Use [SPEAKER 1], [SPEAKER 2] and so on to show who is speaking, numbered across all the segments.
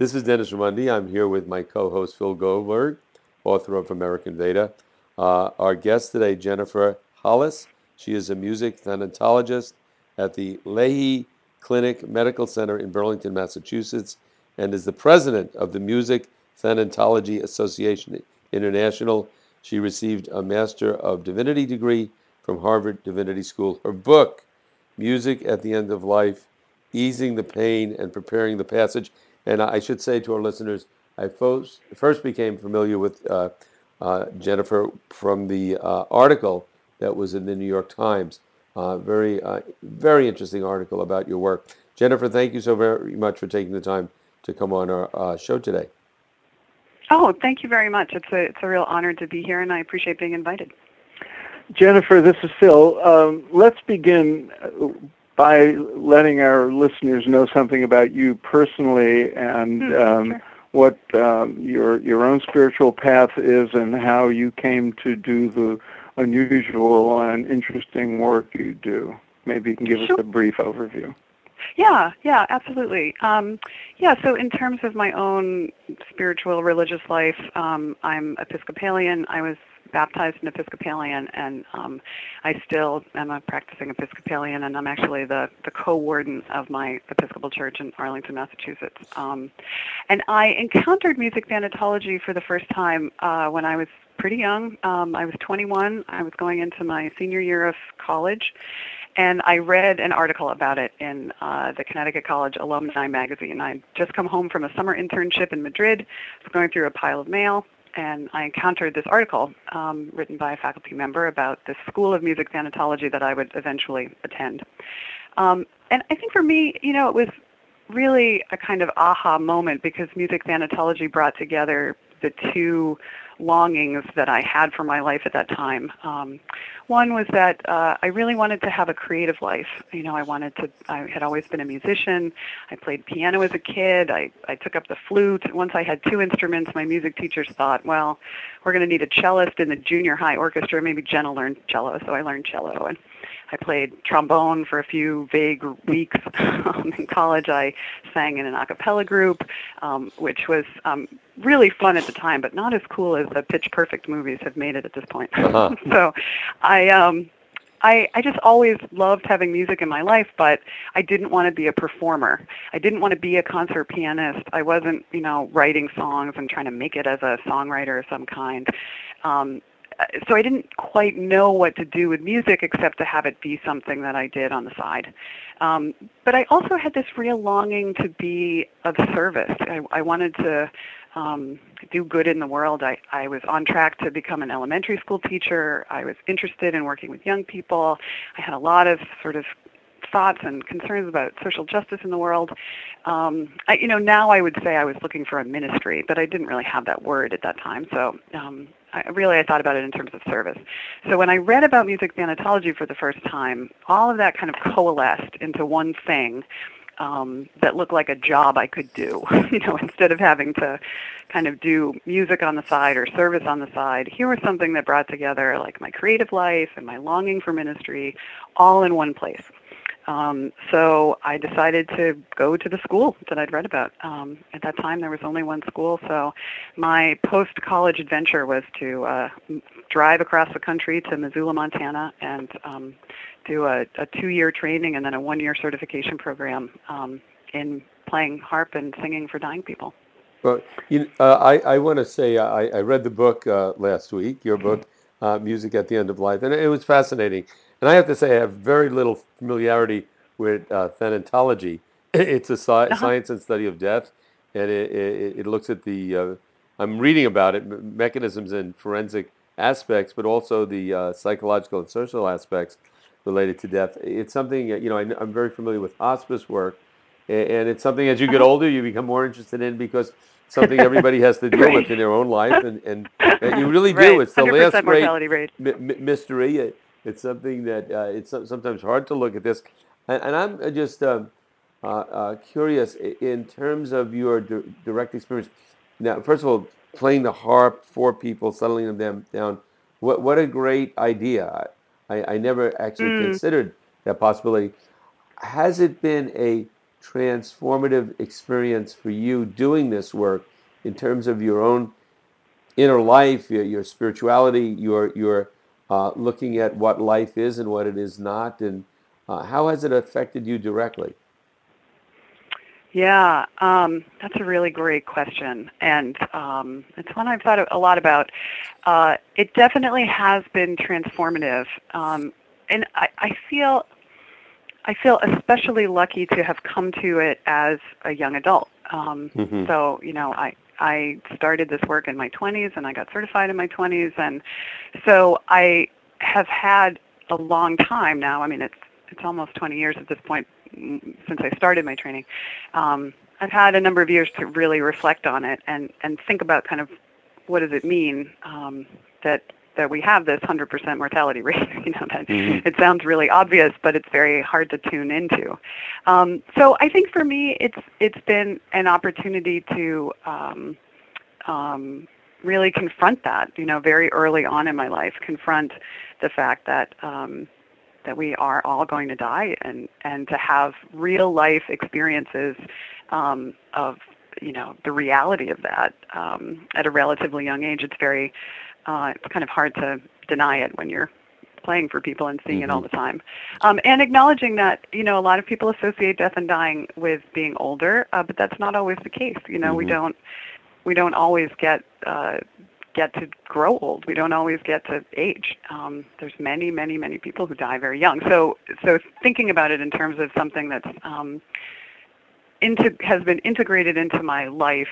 [SPEAKER 1] This is Dennis Raimondi. I'm here with my co host Phil Goldberg, author of American Veda. Uh, our guest today, Jennifer Hollis. She is a music thanatologist at the Lahey Clinic Medical Center in Burlington, Massachusetts, and is the president of the Music Thanatology Association International. She received a Master of Divinity degree from Harvard Divinity School. Her book, Music at the End of Life Easing the Pain and Preparing the Passage. And I should say to our listeners, I first, first became familiar with uh, uh, Jennifer from the uh, article that was in the New York Times. Uh, very, uh, very interesting article about your work. Jennifer, thank you so very much for taking the time to come on our uh, show today.
[SPEAKER 2] Oh, thank you very much. It's a it's a real honor to be here, and I appreciate being invited.
[SPEAKER 3] Jennifer, this is Phil. Um, let's begin by letting our listeners know something about you personally and
[SPEAKER 2] Hmm,
[SPEAKER 3] um, what um, your your own spiritual path is and how you came to do the unusual and interesting work you do. Maybe you can give
[SPEAKER 2] Sure.
[SPEAKER 3] us a brief overview.
[SPEAKER 2] Yeah, yeah, absolutely. Um, yeah, so in terms of my own spiritual religious life, um, I'm Episcopalian. I was baptized an Episcopalian, and um, I still am a practicing Episcopalian, and I'm actually the, the co-warden of my Episcopal church in Arlington, Massachusetts. Um, and I encountered music thanatology for the first time uh, when I was pretty young. Um, I was 21. I was going into my senior year of college, and I read an article about it in uh, the Connecticut College Alumni Magazine. I'd just come home from a summer internship in Madrid, I was going through a pile of mail, and I encountered this article um, written by a faculty member about the School of Music Thanatology that I would eventually attend. Um, and I think for me, you know, it was really a kind of aha moment because music thanatology brought together the two longings that I had for my life at that time. Um, one was that uh, I really wanted to have a creative life. You know, I wanted to. I had always been a musician. I played piano as a kid. I I took up the flute. Once I had two instruments, my music teachers thought, well, we're going to need a cellist in the junior high orchestra. Maybe Jen will learn cello, so I learned cello and. I played trombone for a few vague weeks um, in college. I sang in an a cappella group, um, which was um, really fun at the time, but not as cool as the Pitch Perfect movies have made it at this point.
[SPEAKER 1] Uh-huh.
[SPEAKER 2] so, I um, I, I just always loved having music in my life, but I didn't want to be a performer. I didn't want to be a concert pianist. I wasn't, you know, writing songs and trying to make it as a songwriter of some kind. Um, so I didn't quite know what to do with music except to have it be something that I did on the side. Um, but I also had this real longing to be of service. I, I wanted to um, do good in the world. I, I was on track to become an elementary school teacher. I was interested in working with young people. I had a lot of sort of thoughts and concerns about social justice in the world. Um, I, you know, now I would say I was looking for a ministry, but I didn't really have that word at that time. So um, I, really, I thought about it in terms of service. So when I read about music thanatology for the first time, all of that kind of coalesced into one thing um, that looked like a job I could do. you know, instead of having to kind of do music on the side or service on the side, here was something that brought together like my creative life and my longing for ministry all in one place. Um, so I decided to go to the school that I'd read about. Um, at that time, there was only one school, so my post-college adventure was to uh, drive across the country to Missoula, Montana, and um, do a, a two-year training and then a one-year certification program um, in playing harp and singing for dying people.
[SPEAKER 1] Well, you, uh, I, I want to say uh, I, I read the book uh, last week, your book, uh, Music at the End of Life, and it was fascinating. And I have to say, I have very little familiarity with uh, thanatology. It's a sci- science and study of death, and it, it, it looks at the, uh, I'm reading about it, mechanisms and forensic aspects, but also the uh, psychological and social aspects related to death. It's something, uh, you know, I, I'm very familiar with hospice work, and it's something as you get older, you become more interested in because something everybody has to deal with in their own life, and, and, and you really do. It's the last great
[SPEAKER 2] mortality rate.
[SPEAKER 1] mi- mi- mystery. It, it's something that uh, it's sometimes hard to look at this, and, and I'm uh, just um, uh, uh, curious in terms of your di- direct experience. Now, first of all, playing the harp for people, settling them down. What what a great idea! I, I never actually
[SPEAKER 2] Mm.
[SPEAKER 1] considered that possibility. Has it been a transformative experience for you doing this work in terms of your own inner life, your, your spirituality, your your uh, looking at what life is and what it is not, and uh, how has it affected you directly?
[SPEAKER 2] Yeah, um, that's a really great question, and um, it's one I've thought a lot about. Uh, it definitely has been transformative, um, and I, I feel I feel especially lucky to have come to it as a young adult. Um, mm-hmm. So you know, I I started this work in my 20s, and I got certified in my 20s, and so I have had a long time now. I mean, it's it's almost 20 years at this point since I started my training, um, I've had a number of years to really reflect on it and, and think about kind of what does it mean um, that that we have this 100% mortality rate. you know, that mm-hmm. it sounds really obvious, but it's very hard to tune into. Um, so I think for me, it's it's been an opportunity to um, um, really confront that. You know, very early on in my life, confront the fact that um, that we are all going to die and, and to have real life experiences um, of you know the reality of that um, at a relatively young age. It's very uh, it's kind of hard to deny it when you're playing for people and seeing mm-hmm. it all mm-hmm. the time, um, and acknowledging that you know a lot of people associate death and dying with being older, uh, but that's not always the case. You know, mm-hmm. we don't we don't always get uh, get to grow old. We don't always get to age. Um, there's many, many, many people who die very young. So, so thinking about it in terms of something that's um, into, has been integrated into my life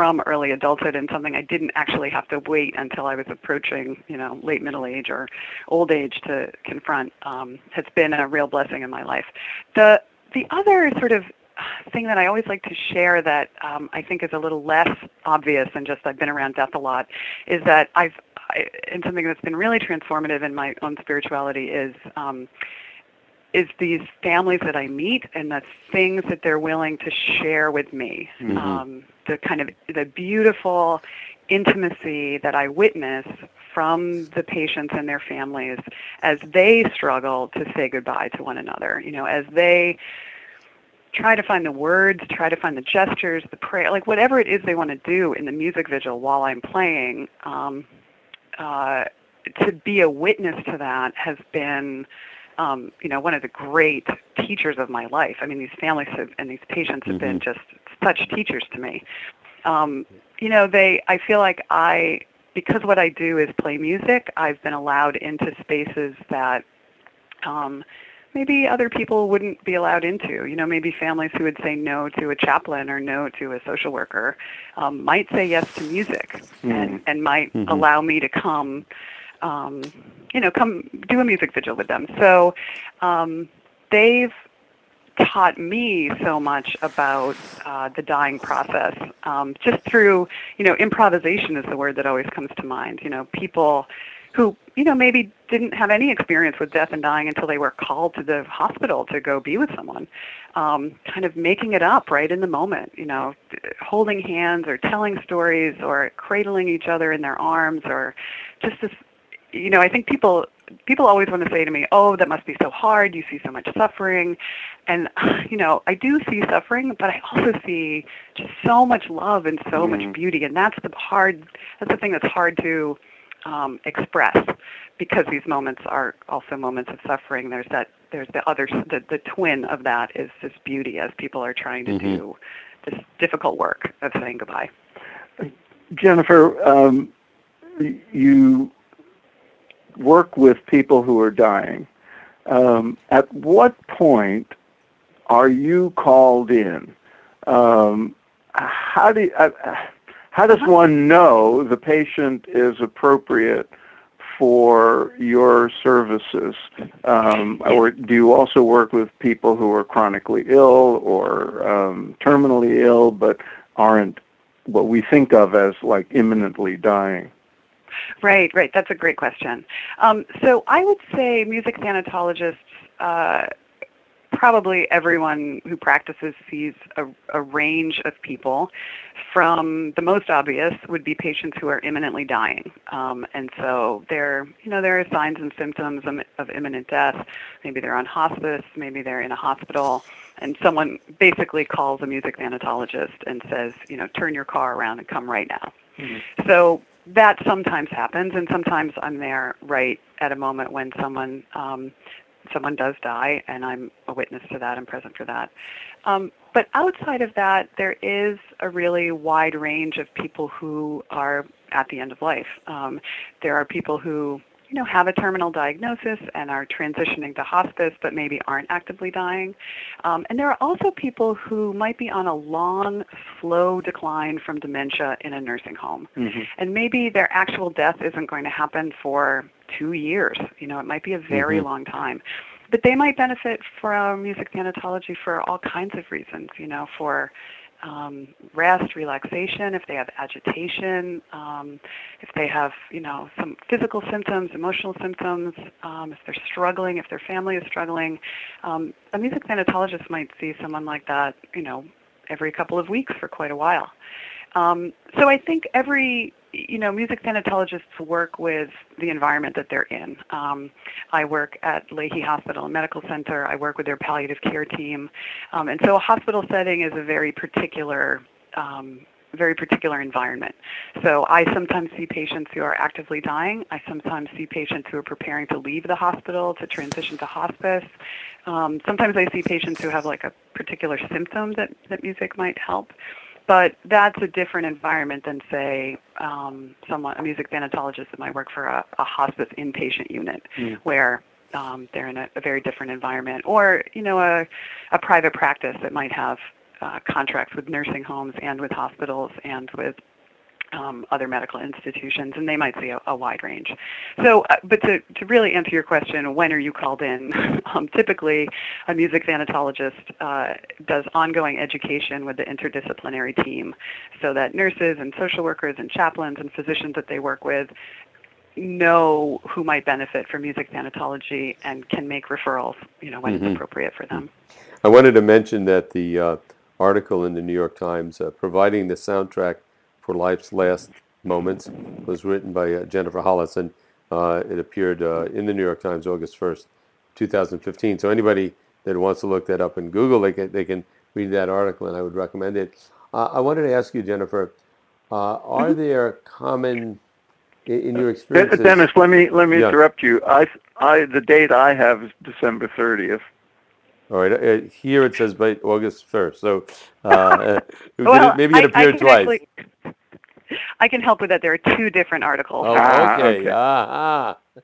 [SPEAKER 2] from early adulthood and something I didn't actually have to wait until I was approaching, you know, late middle age or old age to confront um, has been a real blessing in my life. The the other sort of thing that I always like to share that um, I think is a little less obvious than just I've been around death a lot is that I've I, and something that's been really transformative in my own spirituality is um, is these families that I meet and the things that they're willing to share with me. Mm-hmm. Um, the kind of the beautiful intimacy that I witness from the patients and their families as they struggle to say goodbye to one another. You know, as they try to find the words, try to find the gestures, the prayer, like whatever it is they want to do in the music vigil while I'm playing. Um, uh, to be a witness to that has been, um, you know, one of the great teachers of my life. I mean, these families have, and these patients have mm-hmm. been just such teachers to me. Um, you know, they. I feel like I, because what I do is play music. I've been allowed into spaces that. Um, maybe other people wouldn't be allowed into. You know, maybe families who would say no to a chaplain or no to a social worker um, might say yes to music mm. and, and might mm-hmm. allow me to come, um, you know, come do a music vigil with them. So um, they've taught me so much about uh, the dying process um, just through, you know, improvisation is the word that always comes to mind. You know, people who you know maybe didn't have any experience with death and dying until they were called to the hospital to go be with someone um, kind of making it up right in the moment you know holding hands or telling stories or cradling each other in their arms or just this you know i think people people always want to say to me oh that must be so hard you see so much suffering and you know i do see suffering but i also see just so much love and so mm. much beauty and that's the hard that's the thing that's hard to um, express because these moments are also moments of suffering. There's that. There's the other. The, the twin of that is this beauty as people are trying to mm-hmm. do this difficult work of saying goodbye.
[SPEAKER 3] Jennifer, um, you work with people who are dying. Um, at what point are you called in? Um, how do you, uh, how does one know the patient is appropriate for your services? Um, or do you also work with people who are chronically ill or um, terminally ill but aren't what we think of as like imminently dying?
[SPEAKER 2] Right, right. That's a great question. Um, so I would say music thanatologists uh, probably everyone who practices sees a, a, range of people. From the most obvious would be patients who are imminently dying, um, and so there, you know, there are signs and symptoms of, of imminent death. Maybe they're on hospice, maybe they're in a hospital, and someone basically calls a music thanatologist and says, you know, turn your car around and come right now. Mm-hmm. So that sometimes happens, and sometimes I'm there right at a moment when someone um, someone does die, and I'm a witness to that and present for that. Um, but outside of that, there is a really wide range of people who are at the end of life. Um, there are people who you know, have a terminal diagnosis and are transitioning to hospice but maybe aren't actively dying. Um, and there are also people who might be on a long, slow decline from dementia in a nursing home. Mm-hmm. And maybe their actual death isn't going to happen for two years. You know, it might be a very mm-hmm. long time. But they might benefit from music thanatology for all kinds of reasons, you know, for um, rest, relaxation, if they have agitation, um, if they have, you know, some physical symptoms, emotional symptoms, um, if they're struggling, if their family is struggling. Um, a music thanatologist might see someone like that, you know, every couple of weeks for quite a while. Um, so I think every you know, music thanatologists work with the environment that they're in. Um, I work at Lahey Hospital and Medical Center. I work with their palliative care team, um, and so a hospital setting is a very particular. Um, very particular environment. So I sometimes see patients who are actively dying. I sometimes see patients who are preparing to leave the hospital to transition to hospice. Um, sometimes I see patients who have like a particular symptom that, that music might help but that's a different environment than say um, someone a music thanatologist that might work for a, a hospice inpatient unit mm. where um, they're in a, a, very different environment or you know a, a private practice that might have uh, contracts with nursing homes and with hospitals and with um, other medical institutions, and they might see a, a wide range. So, uh, but to, to really answer your question, when are you called in? um, typically, a music thanatologist uh, does ongoing education with the interdisciplinary team so that nurses and social workers and chaplains and physicians that they work with know who might benefit from music thanatology and can make referrals, you know, when mm-hmm. it's appropriate for them.
[SPEAKER 1] I wanted to mention that the uh, article in the New York Times uh, providing the soundtrack for Life's Last Moments was written by uh, Jennifer Hollis, and uh, it appeared uh, in the New York Times August 1st, 2015. So anybody that wants to look that up in Google, they can, they can read that article, and I would recommend it. Uh, I wanted to ask you, Jennifer, uh, are mm-hmm. there common in your experience?
[SPEAKER 3] Dennis, let me let me yeah. interrupt you. I, I the date I have is December 30th.
[SPEAKER 1] All right. Uh, here it says by August 1st. So uh, well, maybe it appeared I, I twice. Actually,
[SPEAKER 2] I can help with that. There are two different articles.
[SPEAKER 1] Oh, ah, okay. okay. Ah,
[SPEAKER 3] ah.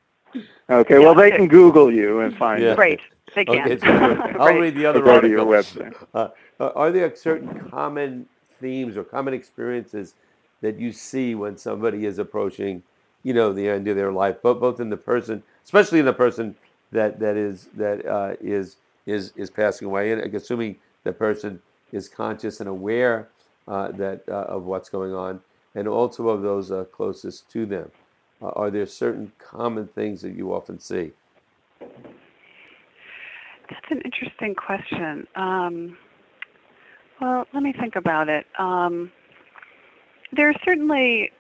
[SPEAKER 3] Okay. Well, they can Google you and find yeah.
[SPEAKER 2] it. Right. They can.
[SPEAKER 1] Okay, so I'll right. read the other article. your website. Uh, uh, are there certain common themes or common experiences that you see when somebody is approaching, you know, the end of their life, both both in the person, especially in the person that that is that uh, is is is passing away, and assuming the person is conscious and aware uh, that uh, of what's going on, and also of those uh, closest to them. Uh, are there certain common things that you often see?
[SPEAKER 2] That's an interesting question. Um, well, let me think about it. Um, there are certainly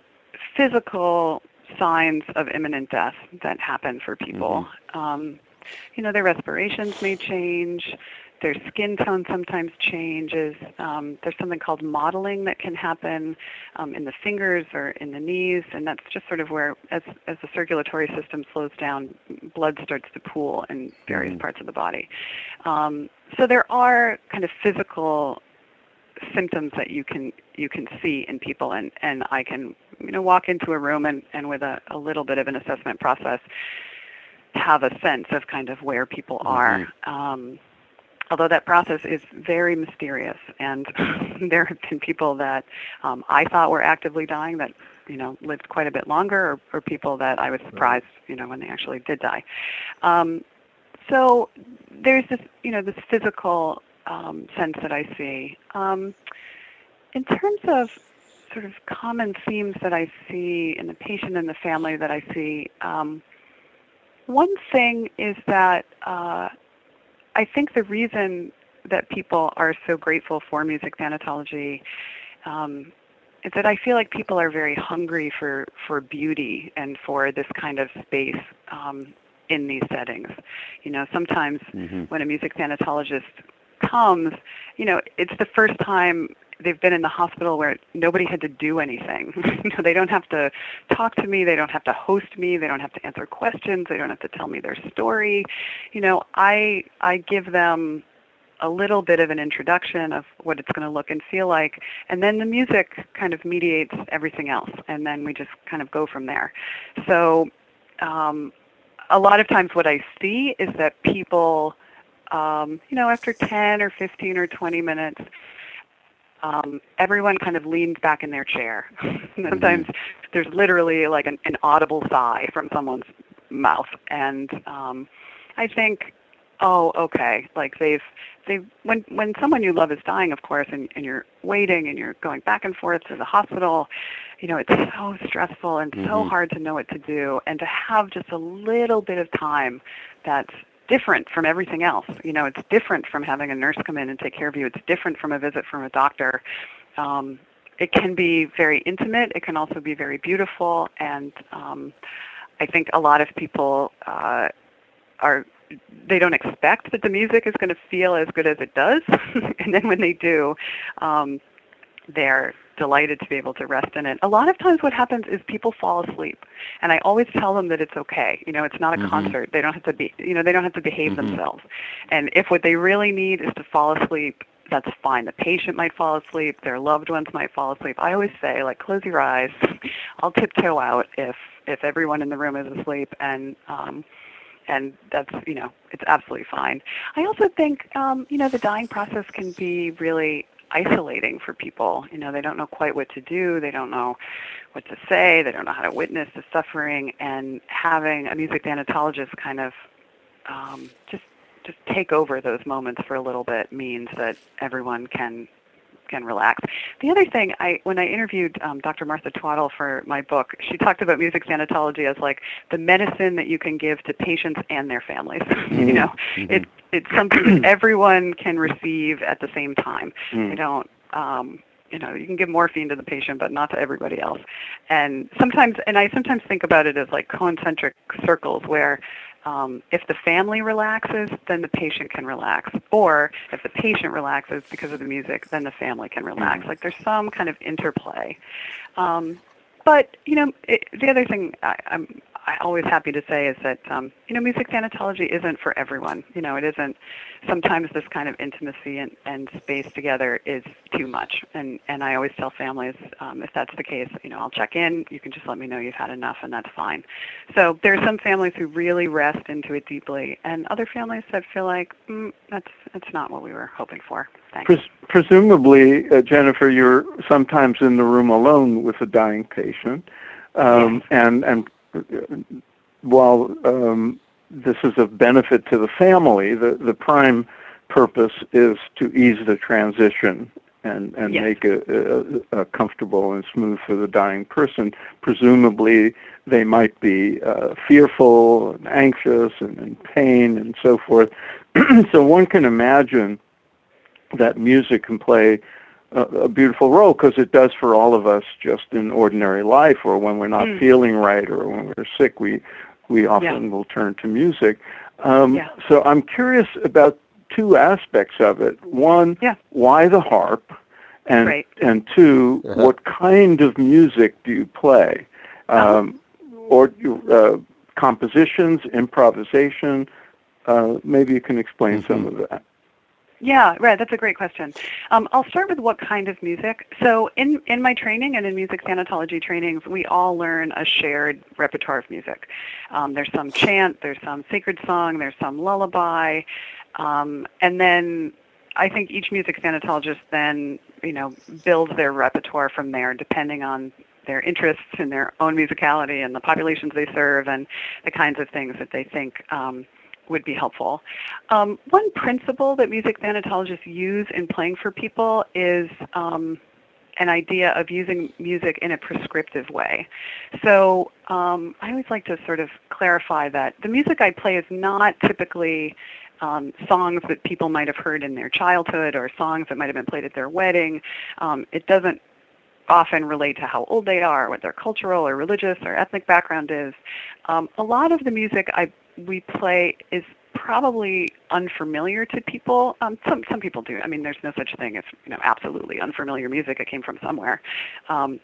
[SPEAKER 2] physical signs of imminent death that happen for people. Mm-hmm. Um, you know, their respirations may change, their skin tone sometimes changes. Um, there's something called mottling that can happen um, in the fingers or in the knees, and that's just sort of where, as, as the circulatory system slows down, blood starts to pool in various mm-hmm. parts of the body. Um, so there are kind of physical symptoms that you can you can see in people and and I can you know walk into a room and and with a, a little bit of an assessment process have a sense of kind of where people are. Mm-hmm. Um, although that process is very mysterious, and there have been people that um, I thought were actively dying that you know lived quite a bit longer, or, or people that I was surprised you know when they actually did die. Um, so there's this you know this physical um, sense that I see. Um, in terms of sort of common themes that I see in the patient and the family that I see. Um, one thing is that uh, I think the reason that people are so grateful for music thanatology um, is that I feel like people are very hungry for, for beauty and for this kind of space um, in these settings. You know, sometimes mm-hmm. when a music thanatologist comes, you know, it's the first time they've been in the hospital where nobody had to do anything. you know, they don't have to talk to me, they don't have to host me, they don't have to answer questions, they don't have to tell me their story. You know, I I give them a little bit of an introduction of what it's going to look and feel like, and then the music kind of mediates everything else, and then we just kind of go from there. So, um, a lot of times, what I see is that people, um, you know, after 10 or 15 or 20 minutes, um, everyone kind of leans back in their chair. Sometimes mm-hmm. there's literally like an, an audible sigh from someone's mouth, and um, I think, oh, okay, like they've they when when someone you love is dying, of course, and, and you're waiting and you're going back and forth to the hospital, you know, it's so stressful and mm-hmm. so hard to know what to do, and to have just a little bit of time that's different from everything else. You know, it's different from having a nurse come in and take care of you. It's different from a visit from a doctor. Um, it can be very intimate. It can also be very beautiful, and um, I think a lot of people uh, are they don't expect that the music is going to feel as good as it does, and then when they do, um, they're delighted to be able to rest in it. A lot of times what happens is people fall asleep. And I always tell them that it's okay. You know, it's not a mm-hmm. concert. They don't have to be you know, they don't have to behave mm-hmm. themselves. And if what they really need is to fall asleep, that's fine. The patient might fall asleep, their loved ones might fall asleep. I always say, like, close your eyes. I'll tiptoe out if if everyone in the room is asleep and um and that's you know it's absolutely fine. I also think um, you know the dying process can be really isolating for people. You know, they don't know quite what to do. They don't know what to say. They don't know how to witness the suffering. And having a music thanatologist kind of um, just just take over those moments for a little bit means that everyone can can relax. The other thing, I when I interviewed um, Dr. Martha Twaddle for my book, she talked about music thanatology as like the medicine that you can give to patients and their families. Mm-hmm. you know, mm-hmm. it it's something that everyone can receive at the same time. Mm. You don't. Um, you know, you can give morphine to the patient, but not to everybody else. And sometimes, and I sometimes think about it as like concentric circles where um, if the family relaxes, then the patient can relax. Or if the patient relaxes because of the music, then the family can relax. Mm-hmm. Like there's some kind of interplay. Um, but you know, it, the other thing I, I'm I always happy to say is that um, you know music thanatology isn't for everyone. You know, it isn't. Sometimes this kind of intimacy and, and space together is too much, and and I always tell families um, if that's the case, you know, I'll check in. You can just let me know you've had enough, and that's fine. So there are some families who really rest into it deeply, and other families that feel like mm, that's that's not what we were hoping for. Thanks.
[SPEAKER 3] Pres- presumably, uh, Jennifer, you're sometimes in the room alone with a dying patient. Um, yes. and and while um, this is of benefit to the family, the, the prime purpose is to ease the transition and, and yes. make it uh, comfortable and smooth for the dying person. Presumably, they might be uh, fearful and anxious and in pain and so forth. so one can imagine that music can play a, a beautiful role because it does for all of us just in ordinary life or when we're not mm. feeling right or when we're sick we we often yeah. will turn to music um, yeah. so i'm curious about two aspects of it one
[SPEAKER 2] yeah.
[SPEAKER 3] why the harp and
[SPEAKER 2] right.
[SPEAKER 3] and 2 uh-huh. what kind of music do you play uh-huh. um, or uh, compositions improvisation uh, maybe you can explain mm-hmm. some of that
[SPEAKER 2] yeah, right. That's a great question. Um, I'll start with what kind of music. So, in in my training and in music thanatology trainings, we all learn a shared repertoire of music. Um, there's some chant, there's some sacred song, there's some lullaby, um, and then I think each music thanatologist then you know builds their repertoire from there, depending on their interests and their own musicality and the populations they serve and the kinds of things that they think um, would be helpful. Um, one principle that music thanatologists use in playing for people is um, an idea of using music in a prescriptive way. So um, I always like to sort of clarify that the music I play is not typically um, songs that people might have heard in their childhood or songs that might have been played at their wedding. Um, it doesn't often relate to how old they are, what their cultural or religious or ethnic background is. Um, a lot of the music I we play is probably unfamiliar to people. Um, some some people do. I mean, there's no such thing as you know absolutely unfamiliar music. It came from somewhere. Um,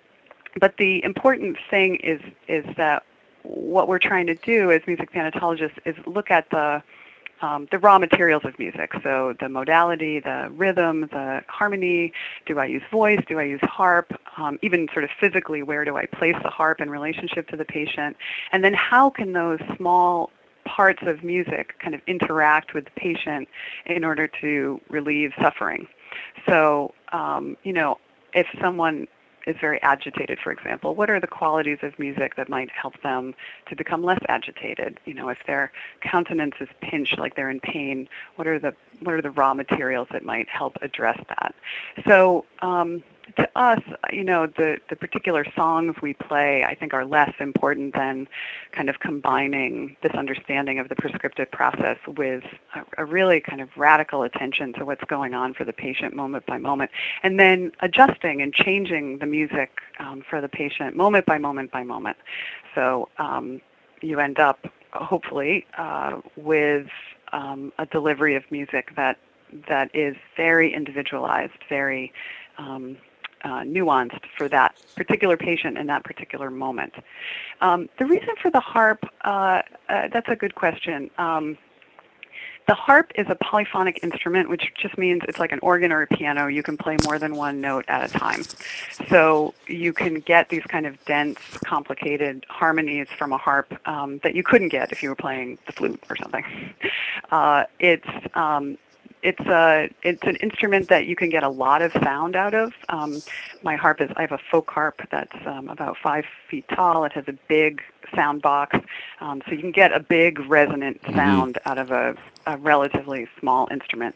[SPEAKER 2] but the important thing is is that what we're trying to do as music thanatologists is look at the um, the raw materials of music. So the modality, the rhythm, the harmony. Do I use voice? Do I use harp? Um, even sort of physically, where do I place the harp in relationship to the patient? And then how can those small parts of music kind of interact with the patient in order to relieve suffering? So, um, you know, if someone is very agitated, for example, what are the qualities of music that might help them to become less agitated? You know, if their countenance is pinched, like they're in pain, what are the what are the raw materials that might help address that? So um, to us, you know, the, the particular songs we play, I think, are less important than kind of combining this understanding of the prescriptive process with a, a, really kind of radical attention to what's going on for the patient moment by moment, and then adjusting and changing the music um, for the patient moment by moment by moment. So um, you end up, hopefully, uh, with um, a delivery of music that that is very individualized, very um, uh, nuanced for that particular patient in that particular moment. Um, the reason for the harp, uh, uh, that's a good question. Um, the harp is a polyphonic instrument, which just means it's like an organ or a piano. You can play more than one note at a time. So you can get these kind of dense, complicated harmonies from a harp um, that you couldn't get if you were playing the flute or something. Uh, it's um, it's a it's an instrument that you can get a lot of sound out of. Um, my harp is I have a folk harp that's um, about five feet tall. It has a big sound box, um, so you can get a big resonant mm-hmm. sound mm-hmm. out of a, a relatively small instrument.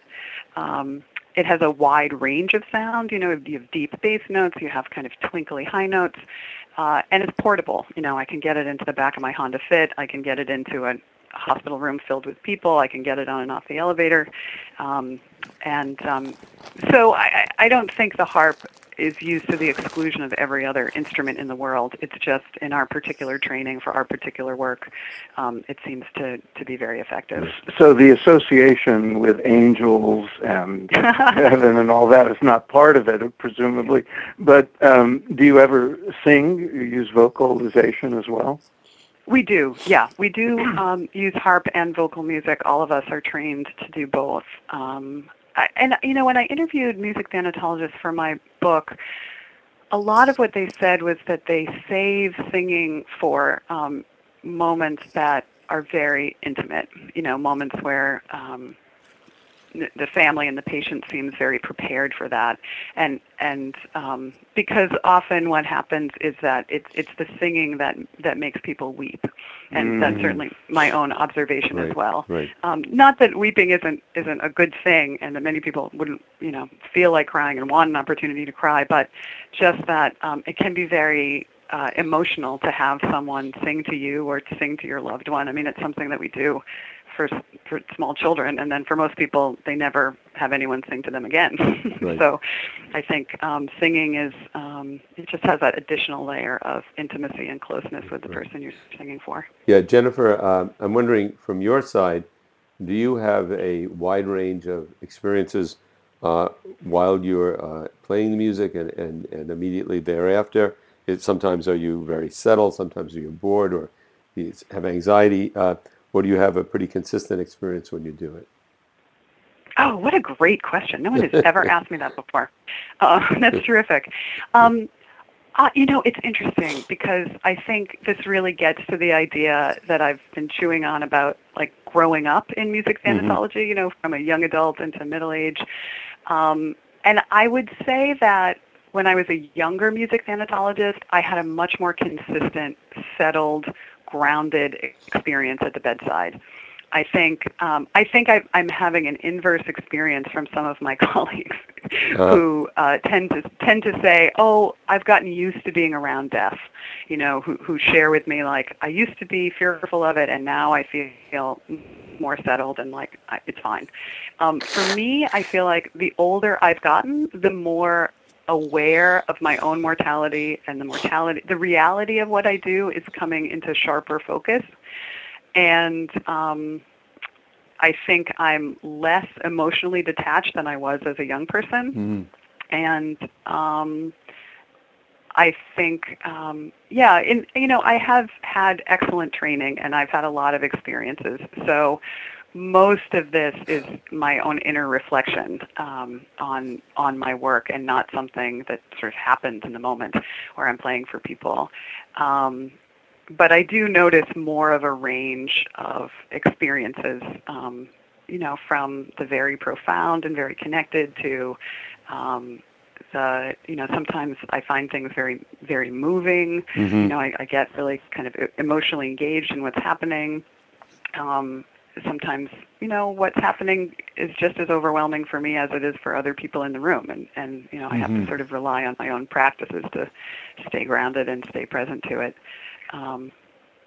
[SPEAKER 2] Um, it has a wide range of sound. You know, you have deep bass notes, you have kind of twinkly high notes, uh, and it's portable. You know, I can get it into the back of my Honda Fit. I can get it into a hospital room filled with people. I can get it on and off the elevator. Um, and um, so I, I don't think the harp is used to the exclusion of every other instrument in the world. It's just in our particular training for our particular work, um, it seems to, to be very effective.
[SPEAKER 3] So the association with angels and heaven and all that is not part of it, presumably. But um, do you ever sing? You use vocalization as well?
[SPEAKER 2] We do, yeah. We do um, use harp and vocal music. All of us are trained to do both. Um, I, and, you know, when I interviewed music thanatologists for my book, a lot of what they said was that they save singing for um, moments that are very intimate, you know, moments where um, the family and the patient seems very prepared for that, and and um, because often what happens is that it's it's the singing that that makes people weep, and mm. that's certainly my own observation
[SPEAKER 1] right,
[SPEAKER 2] as well.
[SPEAKER 1] Right.
[SPEAKER 2] Um, not that weeping isn't isn't a good thing, and that many people wouldn't you know feel like crying and want an opportunity to cry, but just that um, it can be very uh, emotional to have someone sing to you or to sing to your loved one. I mean, it's something that we do for for small children, and then for most people, they never have anyone sing to them again.
[SPEAKER 1] right.
[SPEAKER 2] So, I think um, singing is um, it just has that additional layer of intimacy and closeness with the person you're singing for.
[SPEAKER 1] Yeah, Jennifer, um, I'm wondering from your side, do you have a wide range of experiences uh, while you're uh, playing the music and, and, and immediately thereafter? It, sometimes are you very settled, sometimes are you bored or you have anxiety. Or do you have a pretty consistent experience when you do it?
[SPEAKER 2] Oh, what a great question. No one has ever asked me that before. Uh, that's terrific. Um, uh, you know, it's interesting because I think this really gets to the idea that I've been chewing on about like growing up in music thanatology, mm-hmm. you know, from a young adult into middle age. Um, and I would say that when I was a younger music thanatologist, I had a much more consistent, settled grounded experience at the bedside. I think um, I think I, am having an inverse experience from some of my colleagues uh, who uh, tend to tend to say, "Oh, I've gotten used to being around death," you know, who who share with me like, "I used to be fearful of it, and now I feel more settled and like I, it's fine. Um, for me, I feel like the older I've gotten, the more aware of my own mortality and the mortality, the reality of what I do is coming into sharper focus. And um, I think I'm less emotionally detached than I was as a young person.
[SPEAKER 1] Mm-hmm.
[SPEAKER 2] And um, I think, um, yeah, in, you know, I have had excellent training and I've had a lot of experiences. So most of this is my own inner reflection um, on on my work and not something that sort of happens in the moment where I'm playing for people. Um, but I do notice more of a range of experiences, um, you know, from the very profound and very connected to um, the, you know, sometimes I find things very, very moving.
[SPEAKER 1] Mm-hmm.
[SPEAKER 2] You know, I, I get really kind of emotionally engaged in what's happening. Um, sometimes you know what's happening is just as overwhelming for me as it is for other people in the room and and you know i have
[SPEAKER 1] Mm-hmm.
[SPEAKER 2] to sort of rely on my own practices to stay grounded and stay present to it um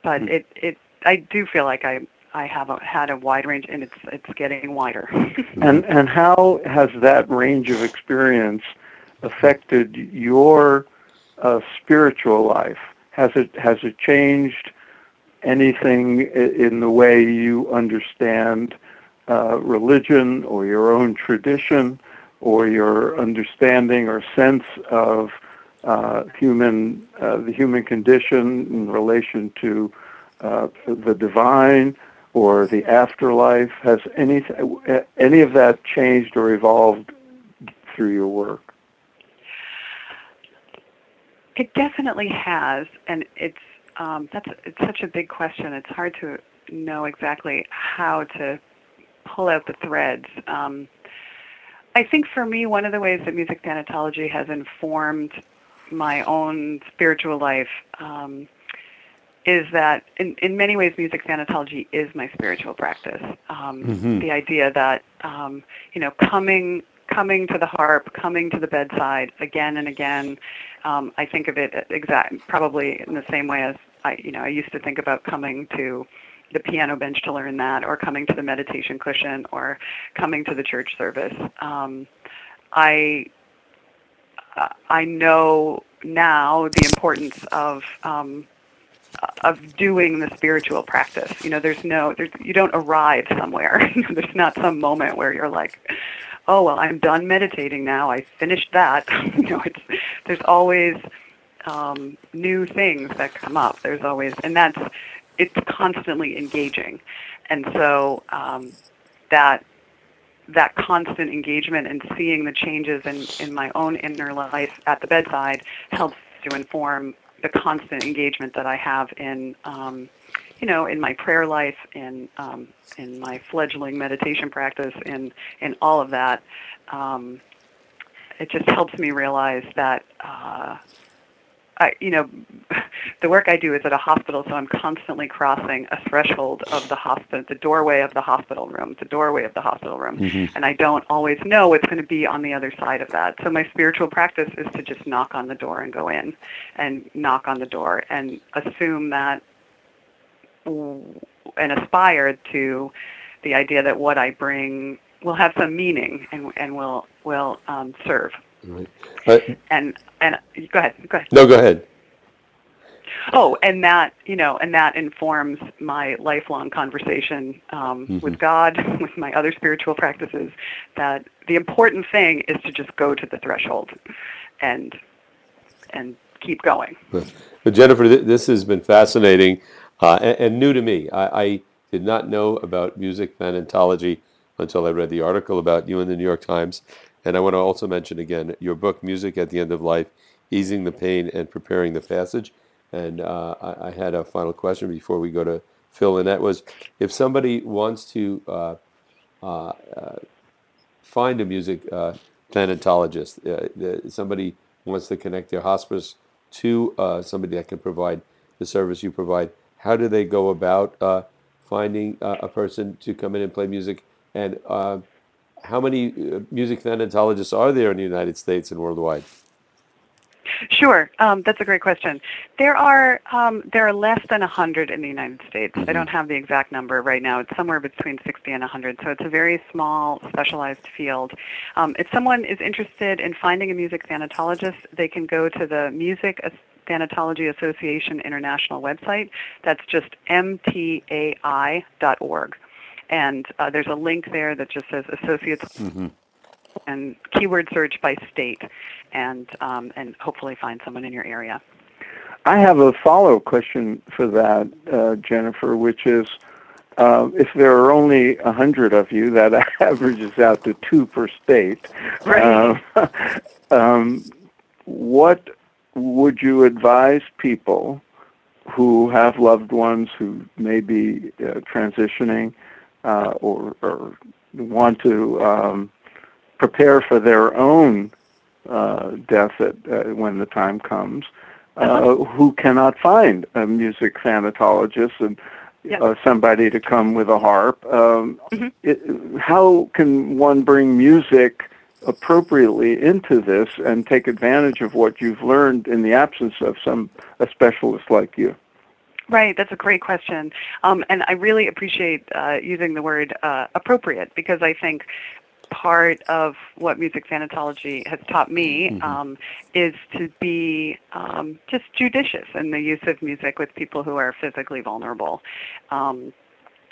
[SPEAKER 2] but
[SPEAKER 1] Mm.
[SPEAKER 2] it it i do feel like i i have a, had a wide range and it's it's getting wider
[SPEAKER 3] And and how has that range of experience affected your uh, spiritual life? Has it has it changed anything in the way you understand uh, religion or your own tradition or your understanding or sense of uh, human uh, the human condition in relation to uh, the divine or the afterlife? Has any any of that changed or evolved through your work?
[SPEAKER 2] It definitely has, and it's um, that's it's such a big question. It's hard to know exactly how to pull out the threads. Um, I think for me, one of the ways that music thanatology has informed my own spiritual life um, is that in, in many ways music thanatology is my spiritual practice. Um,
[SPEAKER 1] Mhm.
[SPEAKER 2] The idea that um, you know coming coming to the harp, coming to the bedside again and again. Um, I think of it exact probably in the same way as I you know I used to think about coming to the piano bench to learn that, or coming to the meditation cushion, or coming to the church service. Um, I I know now the importance of um, of doing the spiritual practice. You know, there's no, there's, you don't arrive somewhere. there's not some moment where you're like, oh well, I'm done meditating now. I finished that. you know, it's there's always um, new things that come up. There's always, and that's it's constantly engaging, and so um, that that constant engagement and seeing the changes in, in my own inner life at the bedside helps to inform the constant engagement that I have in, um, you know, in my prayer life, in um, in my fledgling meditation practice, in in all of that. Um, it just helps me realize that. Uh, I, you know, the work I do is at a hospital, so I'm constantly crossing a threshold of the hospital, the doorway of the hospital room, the doorway of the hospital room,
[SPEAKER 1] Mhm.
[SPEAKER 2] and I don't always know what's going to be on the other side of that. So my spiritual practice is to just knock on the door and go in, and knock on the door and assume that, and aspire to the idea that what I bring will have some meaning and and will will um, serve.
[SPEAKER 1] Right.
[SPEAKER 2] And and go ahead, go ahead.
[SPEAKER 1] no, go ahead.
[SPEAKER 2] Oh, and that you know, and that informs my lifelong conversation um,
[SPEAKER 1] Mhm.
[SPEAKER 2] with God, with my other spiritual practices. That the important thing is to just go to the threshold, and and keep going.
[SPEAKER 1] But Jennifer, th- this has been fascinating uh, and, and new to me. I, I did not know about music thanatology until I read the article about you in the New York Times. And I want to also mention again your book, Music at the End of Life Easing the Pain and Preparing the Passage. And uh, I, I had a final question before we go to Phil, and that was if somebody wants to uh, uh, uh, find a music uh, thanatologist, uh, the- somebody wants to connect their hospice to uh, somebody that can provide the service you provide, how do they go about uh, finding uh, a person to come in and play music? And uh, how many uh, music thanatologists are there in the United States and worldwide?
[SPEAKER 2] Sure, um, that's a great question. There are um, there are less than 100 in the United States. I don't have the exact number right now. It's somewhere between 60 and 100, so it's a very small, specialized field. Um, if someone is interested in finding a music thanatologist, they can go to the Music Thanatology Association International website. That's just mtai.org. And uh, there's a link there that just says associates and keyword search by state, and um, and hopefully find someone in your area.
[SPEAKER 3] I have a follow-up question for that, uh, Jennifer, which is uh, if there are only a hundred of you, that averages out to two per state.
[SPEAKER 2] Right.
[SPEAKER 3] Uh, um, what would you advise people who have loved ones who may be uh, transitioning uh, or, or, want to um, prepare for their own uh, death at, uh, when the time comes, uh,
[SPEAKER 2] Uh-huh.
[SPEAKER 3] who cannot find a music thanatologist and uh, somebody to come with a harp. Um,
[SPEAKER 2] Mhm.
[SPEAKER 3] it, how can one bring music appropriately into this and take advantage of what you've learned in the absence of some a specialist like you?
[SPEAKER 2] Right, that's a great question. Um, and I really appreciate uh, using the word uh, appropriate because I think part of what music thanatology has taught me um, is to be um, just judicious in the use of music with people who are physically vulnerable. Um,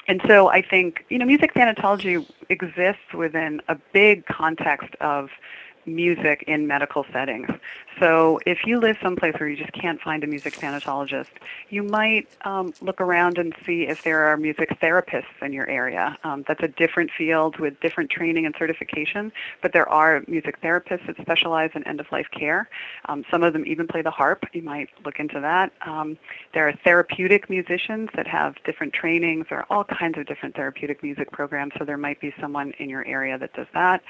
[SPEAKER 2] and so I think, you know, music thanatology exists within a big context of music in medical settings. So if you live someplace where you just can't find a music thanatologist, you might um, look around and see if there are music therapists in your area. Um, that's a different field with different training and certification, but there are music therapists that specialize in end-of-life care. Um, some of them even play the harp. You might look into that. Um, there are therapeutic musicians that have different trainings. There are all kinds of different therapeutic music programs, so there might be someone in your area that does that.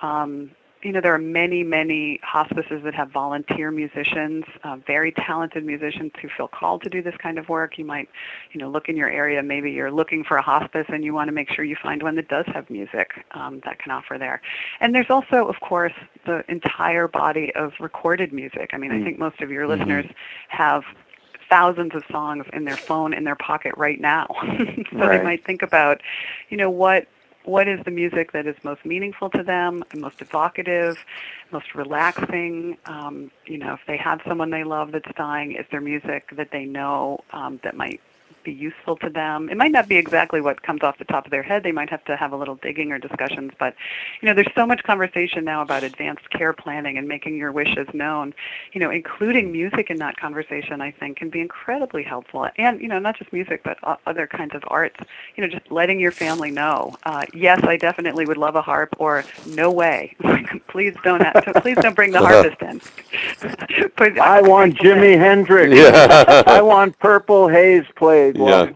[SPEAKER 2] Um, you know, there are many, many hospices that have volunteer musicians, uh, very talented musicians who feel called to do this kind of work. You might, you know, look in your area. Maybe you're looking for a hospice and you want to make sure you find one that does have music um, that can offer there. And there's also, of course, the entire body of recorded music. I mean, I think most of your listeners have thousands of songs in their phone in their pocket right now. so
[SPEAKER 3] Right.
[SPEAKER 2] they might think about, you know, what what is the music that is most meaningful to them, most evocative, most relaxing. Um, you know, if they have someone they love that's dying, is there music that they know um, that might be useful to them? It might not be exactly what comes off the top of their head. They might have to have a little digging or discussions. But you know, there's so much conversation now about advanced care planning and making your wishes known. You know, including music in that conversation, I think, can be incredibly helpful. And you know, not just music, but other kinds of arts. You know, just letting your family know. Uh, yes, I definitely would love a harp, or no way. please don't. Have, please don't bring the harpist in. But
[SPEAKER 3] I want Jimi Hendrix.
[SPEAKER 1] Yeah.
[SPEAKER 3] I want Purple Haze played.
[SPEAKER 1] Yeah.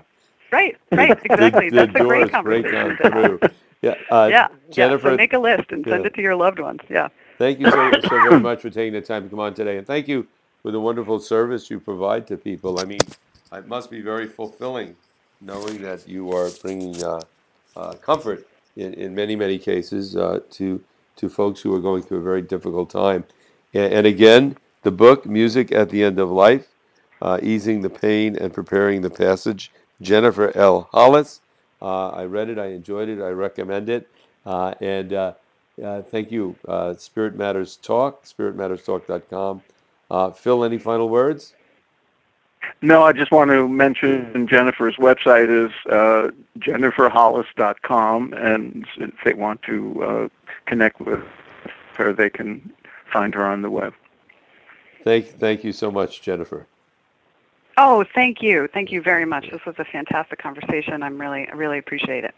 [SPEAKER 2] Right, right, exactly.
[SPEAKER 1] The-
[SPEAKER 2] That's a great conversation.
[SPEAKER 1] on
[SPEAKER 2] to have.
[SPEAKER 1] through. Yeah, uh,
[SPEAKER 2] yeah,
[SPEAKER 1] Jennifer,
[SPEAKER 2] Yeah, so make a list and send
[SPEAKER 1] yeah.
[SPEAKER 2] it to your loved ones. Yeah.
[SPEAKER 1] thank you so, so very much for taking the time to come on today, and thank you for the wonderful service you provide to people. I mean, it must be very fulfilling knowing that you are bringing uh, uh, comfort in, in many many cases uh, to to folks who are going through a very difficult time. And, and again, the book "Music at the End of Life." Uh, easing the pain and preparing the passage. Jennifer L. Hollis. Uh, I read it. I enjoyed it. I recommend it. Uh, and uh, uh, thank you. Uh, Spirit Matters Talk, spiritmatterstalk.com. Uh, Phil, any final words?
[SPEAKER 3] No, I just want to mention Jennifer's website is uh, jenniferhollis.com, and if they want to uh, connect with her, they can find her on the web.
[SPEAKER 1] Thank, thank you so much, Jennifer.
[SPEAKER 2] Oh, thank you. Thank you very much. This was a fantastic conversation. I'm really, I really appreciate it.